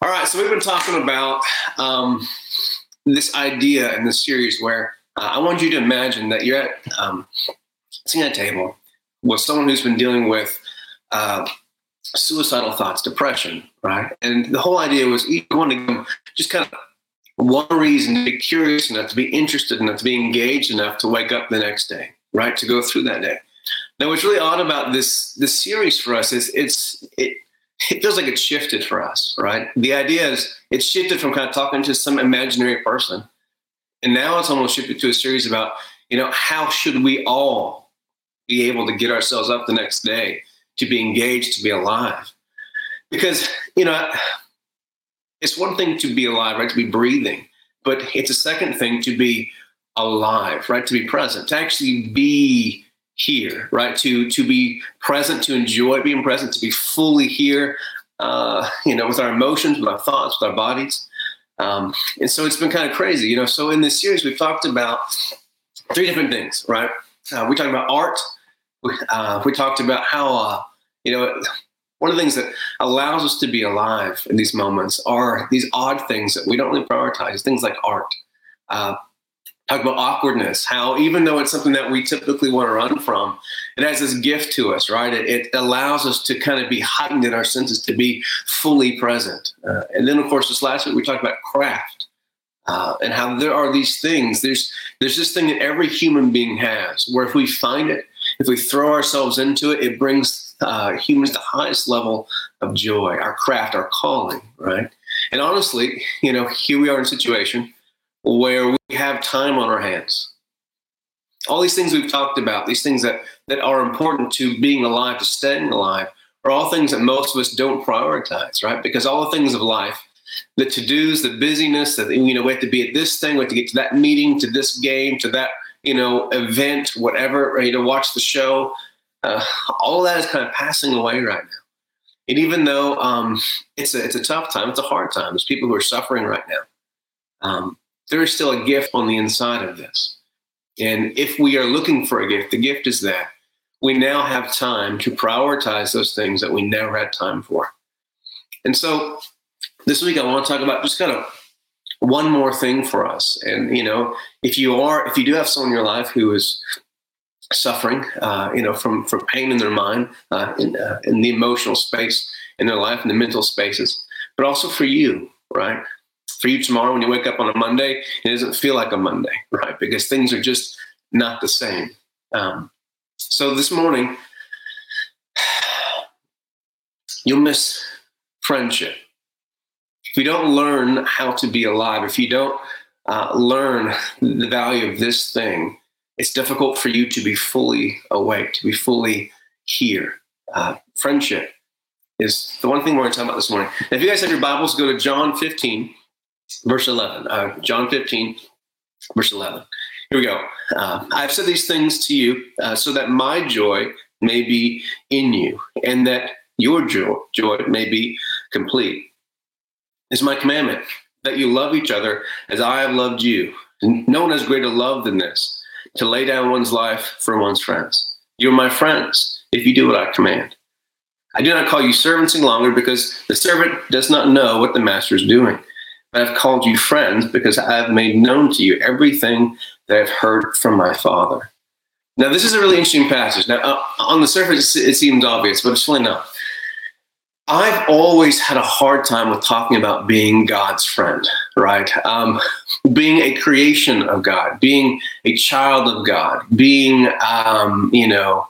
All right, so we've been talking about um, this idea in this series where uh, I want you to imagine that you're at um, sitting at a table with someone who's been dealing with uh, suicidal thoughts, depression, right? And the whole idea was you want to just kind of one reason to be curious enough, to be interested enough, to be engaged enough to wake up the next day, right? To go through that day. Now, what's really odd about this this series for us is it's it it feels like it's shifted for us, right? The idea is it's shifted from kind of talking to some imaginary person, and now it's almost shifted to a series about you know how should we all be able to get ourselves up the next day to be engaged, to be alive, because you know it's one thing to be alive, right? To be breathing, but it's a second thing to be alive, right? To be present, to actually be here, right? To to be present, to enjoy being present, to be fully here, uh, you know, with our emotions, with our thoughts, with our bodies. Um, and so it's been kind of crazy, you know. So in this series, we've talked about three different things, right? Uh, we talked about art. We, uh, we talked about how, uh, you know, one of the things that allows us to be alive in these moments are these odd things that we don't really prioritize, things like art. Talk about awkwardness, how even though it's something that we typically want to run from, it has this gift to us, right? It, it allows us to kind of be heightened in our senses, to be fully present. Uh, and then, of course, this last week we talked about craft. Uh, and how there are these things. There's there's this thing that every human being has, where if we find it, if we throw ourselves into it, it brings uh, humans the highest level of joy. Our craft, our calling, right? And honestly, you know, here we are in a situation where we have time on our hands. All these things we've talked about, these things that, that are important to being alive, to staying alive, are all things that most of us don't prioritize, right? Because all the things of life, the to dos, the busyness, that you know, we have to be at this thing, we have to get to that meeting, to this game, to that you know event, whatever, ready to watch the show. Uh, all that is kind of passing away right now. And even though um, it's a it's a tough time, it's a hard time. There's people who are suffering right now. Um, there is still a gift on the inside of this. And if we are looking for a gift, the gift is that we now have time to prioritize those things that we never had time for. And so this week I want to talk about just kind of one more thing for us. And you know, if you are, if you do have someone in your life who is suffering, uh, you know, from from pain in their mind, uh, in, uh, in the emotional space in their life, in the mental spaces, but also for you, right? For you tomorrow when you wake up on a Monday, it doesn't feel like a Monday, right? Because things are just not the same. Um, so this morning, you'll miss friendship. If you don't learn how to be alive, if you don't uh, learn the value of this thing, it's difficult for you to be fully awake, to be fully here. Uh, friendship is the one thing we're going to talk about this morning. If you guys have your Bibles, go to John 15 verse 11, uh, John 15, verse 11. Here we go. Uh, I've said these things to you uh, so that my joy may be in you and that your joy, joy may be complete. It's my commandment that you love each other as I have loved you. No one has greater love than this to lay down one's life for one's friends. You're my friends if you do what I command. I do not call you servants any longer because the servant does not know what the master is doing. I've called you friends because I have made known to you everything that I've heard from my Father. Now, this is a really interesting passage. Now, uh, on the surface, it seems obvious, but it's really not. I've always had a hard time with talking about being God's friend, right? Um, being a creation of God, being a child of God, being, um, you know,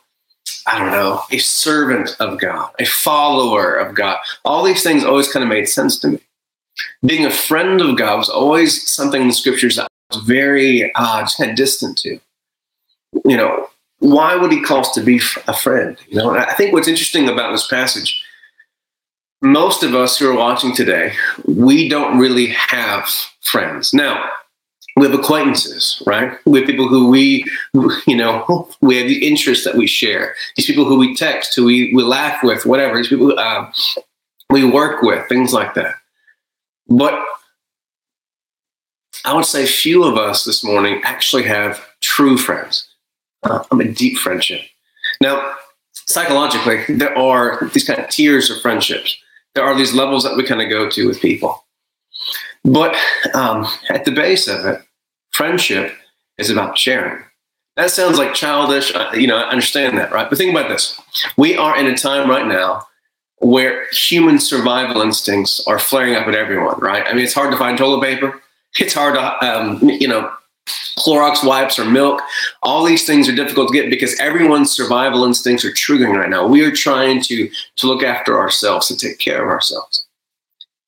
I don't know, a servant of God, a follower of God. All these things always kind of made sense to me being a friend of God was always something in the scriptures that I was very uh, distant to. You know, why would he call us to be a friend? You know, I think what's interesting about this passage, most of us who are watching today, we don't really have friends. Now, we have acquaintances, right? We have people who we, you know, we have the interests that we share. These people who we text, who we, we laugh with, whatever. These people uh, we work with, things like that. But I would say few of us this morning actually have true friends. Uh, I'm a deep friendship. Now, psychologically, there are these kind of tiers of friendships. there are these levels that we kind of go to with people. But um, at the base of it, friendship is about sharing. That sounds like childish. You know, I understand that, right? But think about this. We are in a time right now where human survival instincts are flaring up at everyone, right? I mean, it's hard to find toilet paper. It's hard to, um, you know, Clorox wipes or milk. All these things are difficult to get because everyone's survival instincts are triggering right now. We are trying to to look after ourselves, and take care of ourselves.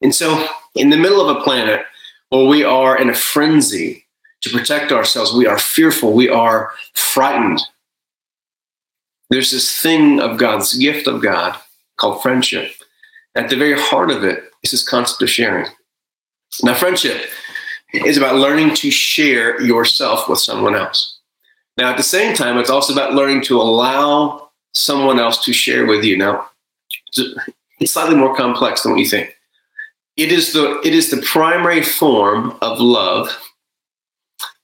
And so, in the middle of a planet where we are in a frenzy to protect ourselves, we are fearful, we are frightened. There's this thing of God's gift of God called friendship. At the very heart of it is this concept of sharing. Now, friendship is about learning to share yourself with someone else. Now, at the same time, it's also about learning to allow someone else to share with you. Now, it's slightly more complex than what you think. It is the it is the primary form of love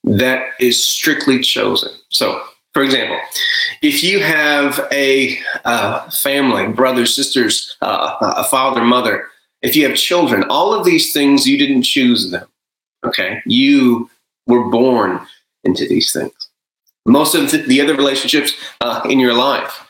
that is strictly chosen. So, for example, if you have a uh, family, brothers, sisters, uh, a father, mother, if you have children, all of these things you didn't choose them. Okay. You were born into these things. Most of the other relationships uh, in your life.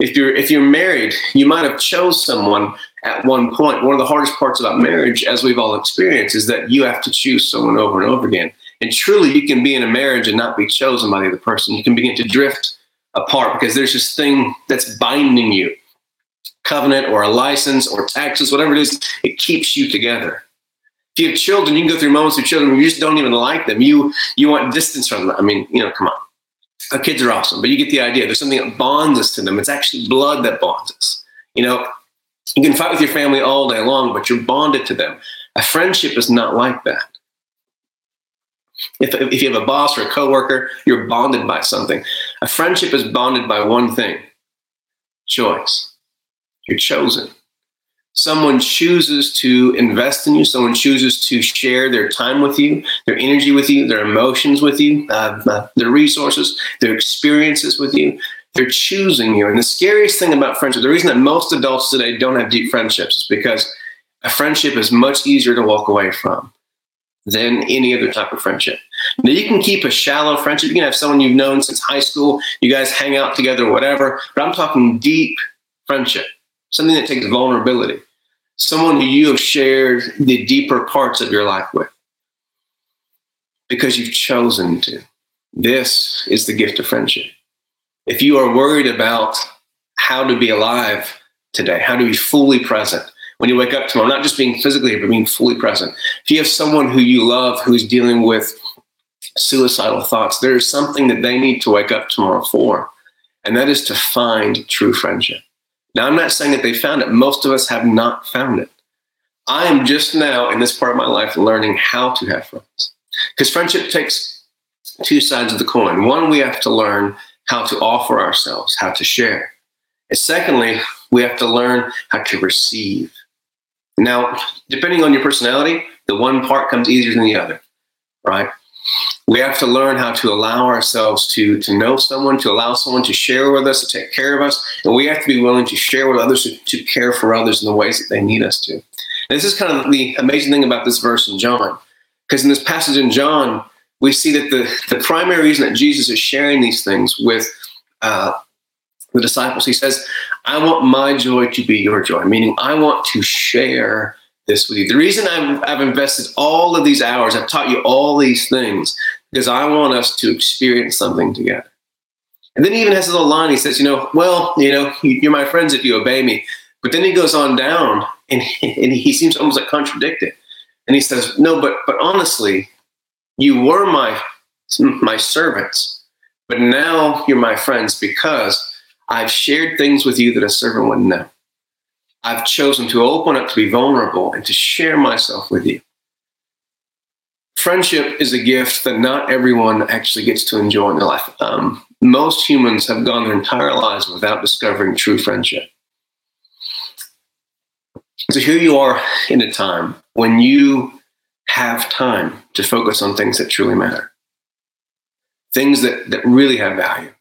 If you're if you're married, you might have chose someone at one point. One of the hardest parts about marriage, as we've all experienced, is that you have to choose someone over and over again. And truly, you can be in a marriage and not be chosen by the other person. You can begin to drift apart because there's this thing that's binding you covenant or a license or taxes, whatever it is, it keeps you together if you have children, you can go through moments with children where you just don't even like them. You you want distance from them. I mean, you know, come on. Our kids are awesome, but you get the idea. There's something that bonds us to them. It's actually blood that bonds us. You know, you can fight with your family all day long, but you're bonded to them. A friendship is not like that. If, if you have a boss or a coworker, you're bonded by something. A friendship is bonded by one thing choice. You're chosen someone chooses to invest in you, someone chooses to share their time with you, their energy with you, their emotions with you, uh, uh, their resources, their experiences with you, they're choosing you. And the scariest thing about friendship, the reason that most adults today don't have deep friendships is because a friendship is much easier to walk away from than any other type of friendship. Now, you can keep a shallow friendship. You can have someone you've known since high school, you guys hang out together, whatever, but I'm talking deep friendship something that takes vulnerability, someone who you have shared the deeper parts of your life with because you've chosen to. This is the gift of friendship. If you are worried about how to be alive today, how to be fully present when you wake up tomorrow, not just being physically here, but being fully present. If you have someone who you love who's dealing with suicidal thoughts, there is something that they need to wake up tomorrow for, and that is to find true friendship. Now, I'm not saying that they found it. Most of us have not found it. I am just now in this part of my life learning how to have friends. Because friendship takes two sides of the coin. One, we have to learn how to offer ourselves, how to share. And secondly, we have to learn how to receive. Now, depending on your personality, the one part comes easier than the other, right? we have to learn how to allow ourselves to to know someone to allow someone to share with us to take care of us and we have to be willing to share with others to, to care for others in the ways that they need us to and this is kind of the amazing thing about this verse in john because in this passage in john we see that the, the primary reason that jesus is sharing these things with uh, the disciples he says i want my joy to be your joy meaning i want to share this with you. The reason I've, I've invested all of these hours, I've taught you all these things, because I want us to experience something together. And then he even has a little line. He says, you know, well, you know, you're my friends if you obey me. But then he goes on down and, and he seems almost like contradicted. And he says, no, but but honestly, you were my my servants, but now you're my friends because I've shared things with you that a servant wouldn't know. I've chosen to open up to be vulnerable and to share myself with you. Friendship is a gift that not everyone actually gets to enjoy in their life. Um, most humans have gone their entire lives without discovering true friendship. So here you are in a time when you have time to focus on things that truly matter, things that, that really have value.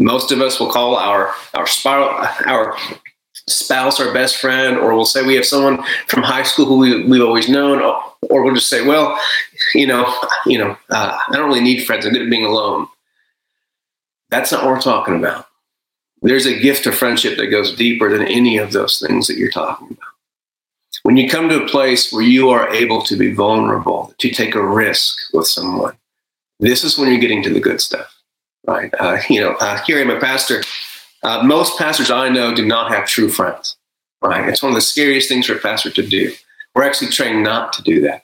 Most of us will call our, our spiral, our spouse, our best friend, or we'll say we have someone from high school who we, we've always known, or we'll just say, well, you know, you know, uh, I don't really need friends. I'm good at being alone. That's not what we're talking about. There's a gift of friendship that goes deeper than any of those things that you're talking about. When you come to a place where you are able to be vulnerable, to take a risk with someone, this is when you're getting to the good stuff, right? Uh, you know, uh, here I'm a pastor. Uh, most pastors I know do not have true friends, right? It's one of the scariest things for a pastor to do. We're actually trained not to do that.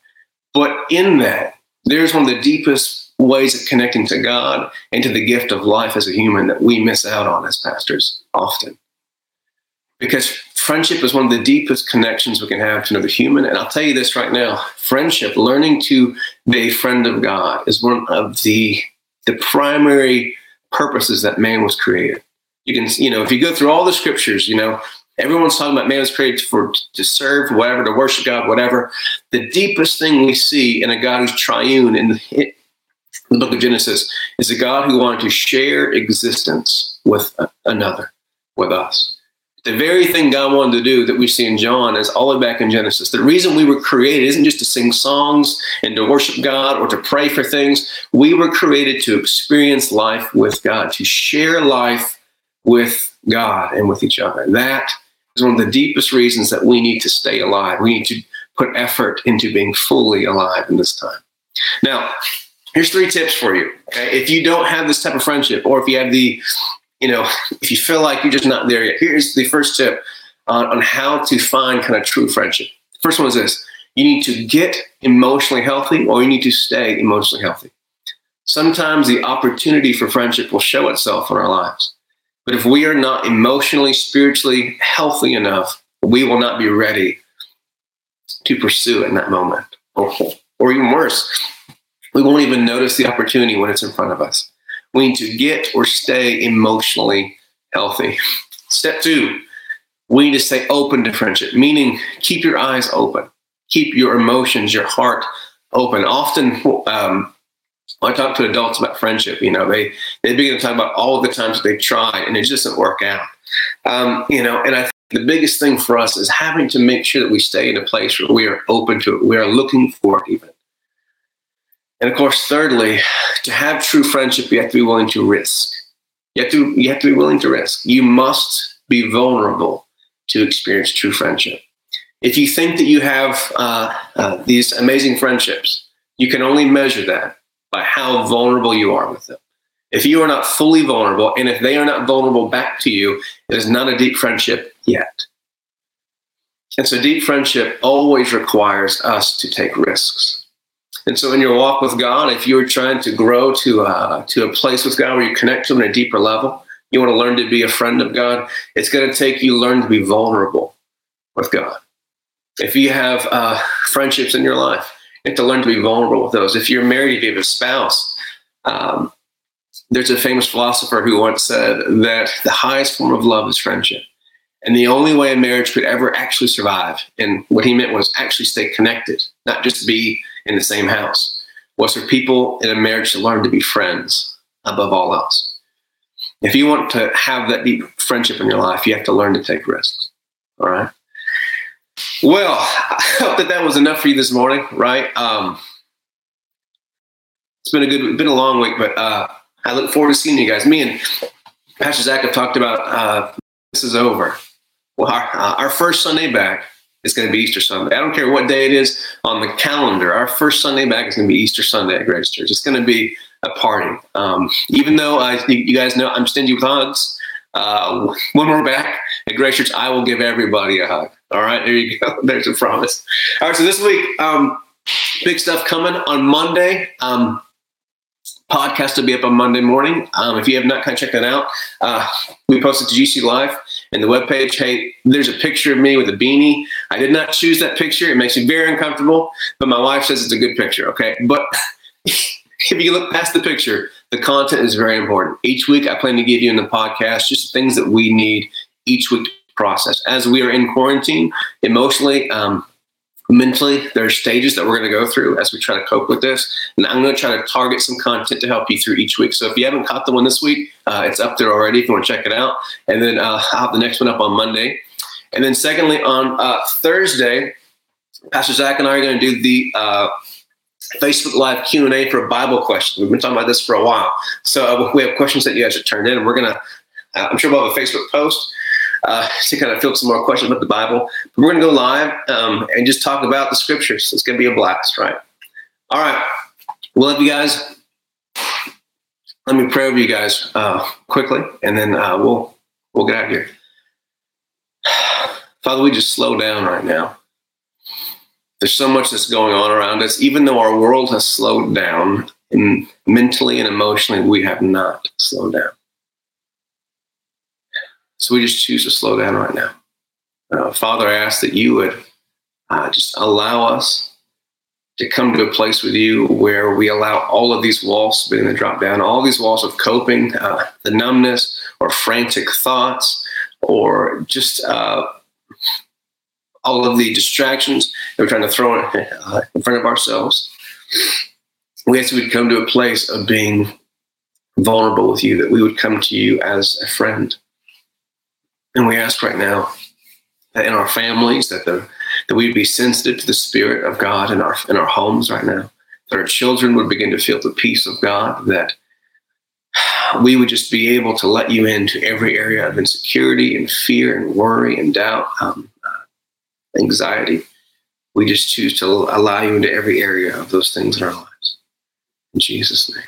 But in that, there's one of the deepest ways of connecting to God and to the gift of life as a human that we miss out on as pastors often. Because friendship is one of the deepest connections we can have to another human. And I'll tell you this right now friendship, learning to be a friend of God, is one of the, the primary purposes that man was created. You can, you know, if you go through all the scriptures, you know, everyone's talking about man was created for to serve, whatever, to worship God, whatever. The deepest thing we see in a God who's triune in the, the book of Genesis is a God who wanted to share existence with another, with us. The very thing God wanted to do that we see in John is all the way back in Genesis. The reason we were created isn't just to sing songs and to worship God or to pray for things. We were created to experience life with God, to share life with God and with each other. That is one of the deepest reasons that we need to stay alive. We need to put effort into being fully alive in this time. Now, here's three tips for you. Okay? If you don't have this type of friendship, or if you have the you know, if you feel like you're just not there yet, here's the first tip on, on how to find kind of true friendship. First one is this you need to get emotionally healthy or you need to stay emotionally healthy. Sometimes the opportunity for friendship will show itself in our lives. But if we are not emotionally, spiritually healthy enough, we will not be ready to pursue in that moment. Or, or even worse, we won't even notice the opportunity when it's in front of us. We need to get or stay emotionally healthy. Step two, we need to stay open to friendship, meaning keep your eyes open, keep your emotions, your heart open. Often, um, I talk to adults about friendship. You know, they they begin to talk about all the times that they've tried and it just doesn't work out. Um, you know, and I think the biggest thing for us is having to make sure that we stay in a place where we are open to it, we are looking for it, even. And of course, thirdly, to have true friendship, you have to be willing to risk. You have to, you have to be willing to risk. You must be vulnerable to experience true friendship. If you think that you have uh, uh, these amazing friendships, you can only measure that by how vulnerable you are with them. If you are not fully vulnerable, and if they are not vulnerable back to you, it is not a deep friendship yet. And so, deep friendship always requires us to take risks. And so, in your walk with God, if you're trying to grow to uh, to a place with God where you connect to Him on a deeper level, you want to learn to be a friend of God. It's going to take you learn to be vulnerable with God. If you have uh, friendships in your life, you have to learn to be vulnerable with those. If you're married, if you have a spouse, um, there's a famous philosopher who once said that the highest form of love is friendship. And the only way a marriage could ever actually survive, and what he meant was actually stay connected, not just be in the same house, was for people in a marriage to learn to be friends above all else. If you want to have that deep friendship in your life, you have to learn to take risks. All right. Well, I hope that that was enough for you this morning, right? Um, it's been a good, been a long week, but uh, I look forward to seeing you guys. Me and Pastor Zach have talked about uh, this is over. Well, our, uh, our first Sunday back is going to be Easter Sunday. I don't care what day it is on the calendar. Our first Sunday back is going to be Easter Sunday at Grace Church. It's going to be a party. Um, even though I, you guys know I'm stingy with hugs, uh, when we're back at Grace Church, I will give everybody a hug. All right, there you go. There's a promise. All right, so this week, um, big stuff coming on Monday. Um, podcast will be up on Monday morning. Um, if you have not kind of checked that out, uh, we posted to GC Live and the webpage. Hey, there's a picture of me with a beanie. I did not choose that picture. It makes me very uncomfortable, but my wife says it's a good picture. Okay, but if you look past the picture, the content is very important. Each week, I plan to give you in the podcast just things that we need each week to process. As we are in quarantine, emotionally, um, mentally there are stages that we're going to go through as we try to cope with this and i'm going to try to target some content to help you through each week so if you haven't caught the one this week uh, it's up there already if you want to check it out and then uh, i'll have the next one up on monday And then secondly, on uh, Thursday, Pastor Zach and I are going to do the uh, Facebook Live Q and A for Bible questions. We've been talking about this for a while, so uh, we have questions that you guys have turned in, and we're gonna. Uh, I'm sure we'll have a Facebook post uh, to kind of field some more questions about the Bible. But we're gonna go live um, and just talk about the scriptures. It's gonna be a blast, right? All right. We love you guys. Let me pray over you guys uh, quickly, and then uh, we'll we'll get out of here. Father, we just slow down right now. There's so much that's going on around us. Even though our world has slowed down, and mentally and emotionally, we have not slowed down. So we just choose to slow down right now. Uh, Father, I ask that you would uh, just allow us to come to a place with you where we allow all of these walls to begin to drop down, all these walls of coping, uh, the numbness or frantic thoughts, or just uh, all of the distractions that we're trying to throw uh, in front of ourselves. We actually would come to a place of being vulnerable with you, that we would come to you as a friend. And we ask right now that in our families, that the that we'd be sensitive to the Spirit of God in our in our homes right now. That our children would begin to feel the peace of God. That we would just be able to let you into every area of insecurity and fear and worry and doubt. Um, anxiety. We just choose to allow you into every area of those things in our lives. In Jesus' name.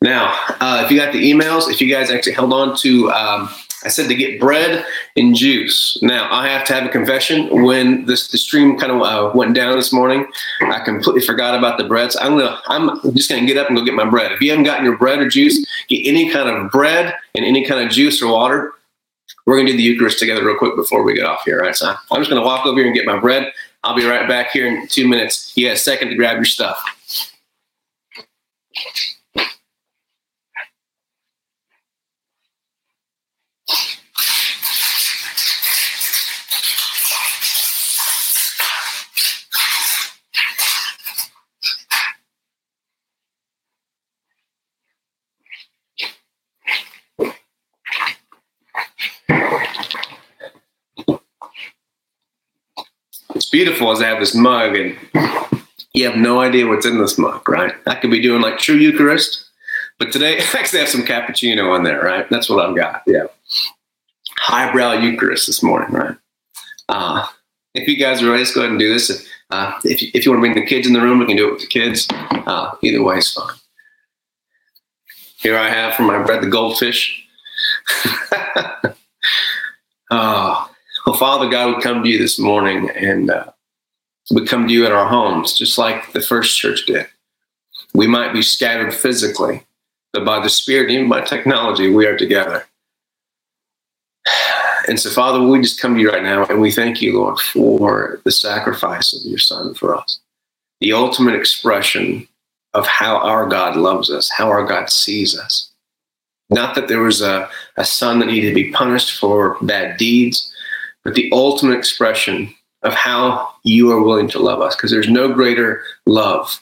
Now, uh, if you got the emails, if you guys actually held on to, um, I said to get bread and juice. Now, I have to have a confession. When this the stream kind of uh, went down this morning, I completely forgot about the bread. So I'm gonna, I'm just gonna get up and go get my bread. If you haven't gotten your bread or juice, get any kind of bread and any kind of juice or water we're to do the Eucharist together real quick before we get off here. Right, so I'm just to walk over here and get my bread. I'll be right back here in two minutes. Got a second to grab your stuff. Beautiful is I have this mug and you have no idea what's in this mug, right? I could be doing like true Eucharist, but today I actually have some cappuccino in there, right? That's what I've got. Yeah. Highbrow Eucharist this morning, right? Uh, if you guys are ready, let's go ahead and do this. Uh, if, you, if you want to bring the kids in the room, we can do it with the kids. Uh, either way is fine. Here I have for my bread the goldfish. oh, well, Father God, we come to you this morning and uh, we come to you in our homes, just like the first church did. We might be scattered physically, but by the Spirit, even by technology, we are together. And so, Father, we just come to you right now and we thank you, Lord, for the sacrifice of your Son for us, the ultimate expression of how our God loves us, how our God sees us. Not that there was a, a son that needed to be punished for bad deeds, but the ultimate expression of how you are willing to love us. Because there's no greater love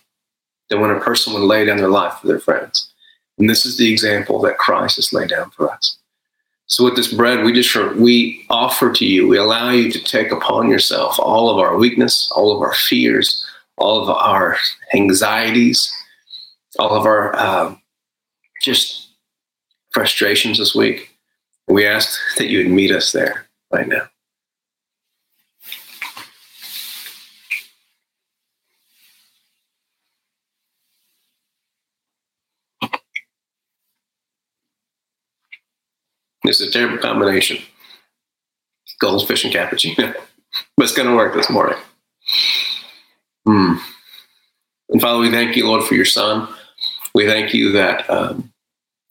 than when a person would lay down their life for their friends. And this is the example that Christ has laid down for us. So with this bread, we just we offer to you, we allow you to take upon yourself all of our weakness, all of our fears, all of our anxieties, all of our uh, just frustrations this week. We ask that you would meet us there right now. A terrible combination. Goldfish and cappuccino. but it's going to work this morning. Hmm. And Father, we thank you, Lord, for your Son. We thank you that um,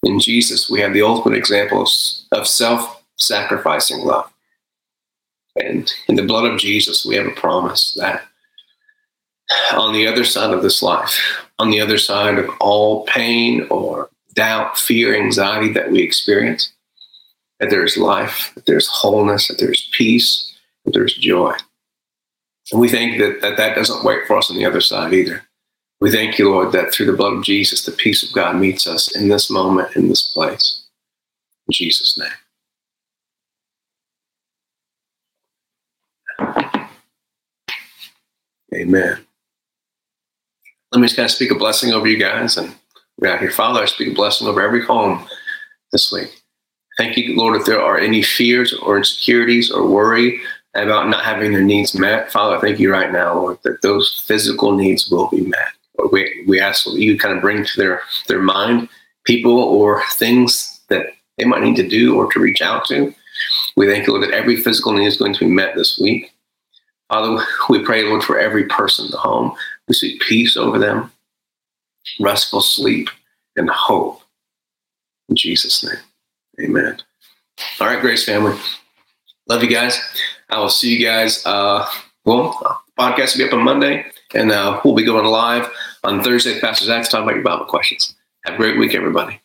in Jesus we have the ultimate example of, of self sacrificing love. And in the blood of Jesus, we have a promise that on the other side of this life, on the other side of all pain or doubt, fear, anxiety that we experience, that there's life, that there's wholeness, that there's peace, that there's joy. And we think that, that that doesn't wait for us on the other side either. We thank you, Lord, that through the blood of Jesus, the peace of God meets us in this moment, in this place. In Jesus' name. Amen. Let me just kind of speak a blessing over you guys and we're out here. Father, I speak a blessing over every home this week. Thank you, Lord, if there are any fears or insecurities or worry about not having their needs met, Father, I thank you right now, Lord, that those physical needs will be met. We, we ask that you kind of bring to their, their mind people or things that they might need to do or to reach out to. We thank you, Lord, that every physical need is going to be met this week. Father, we pray, Lord, for every person in the home. We seek peace over them, restful sleep, and hope. In Jesus' name, amen. All right, Grace family. Love you guys. I will see you guys. Uh, well, podcast will be up on Monday, and uh, we'll be going live on Thursday. Pastor Zach's talking about your Bible questions. Have a great week, everybody.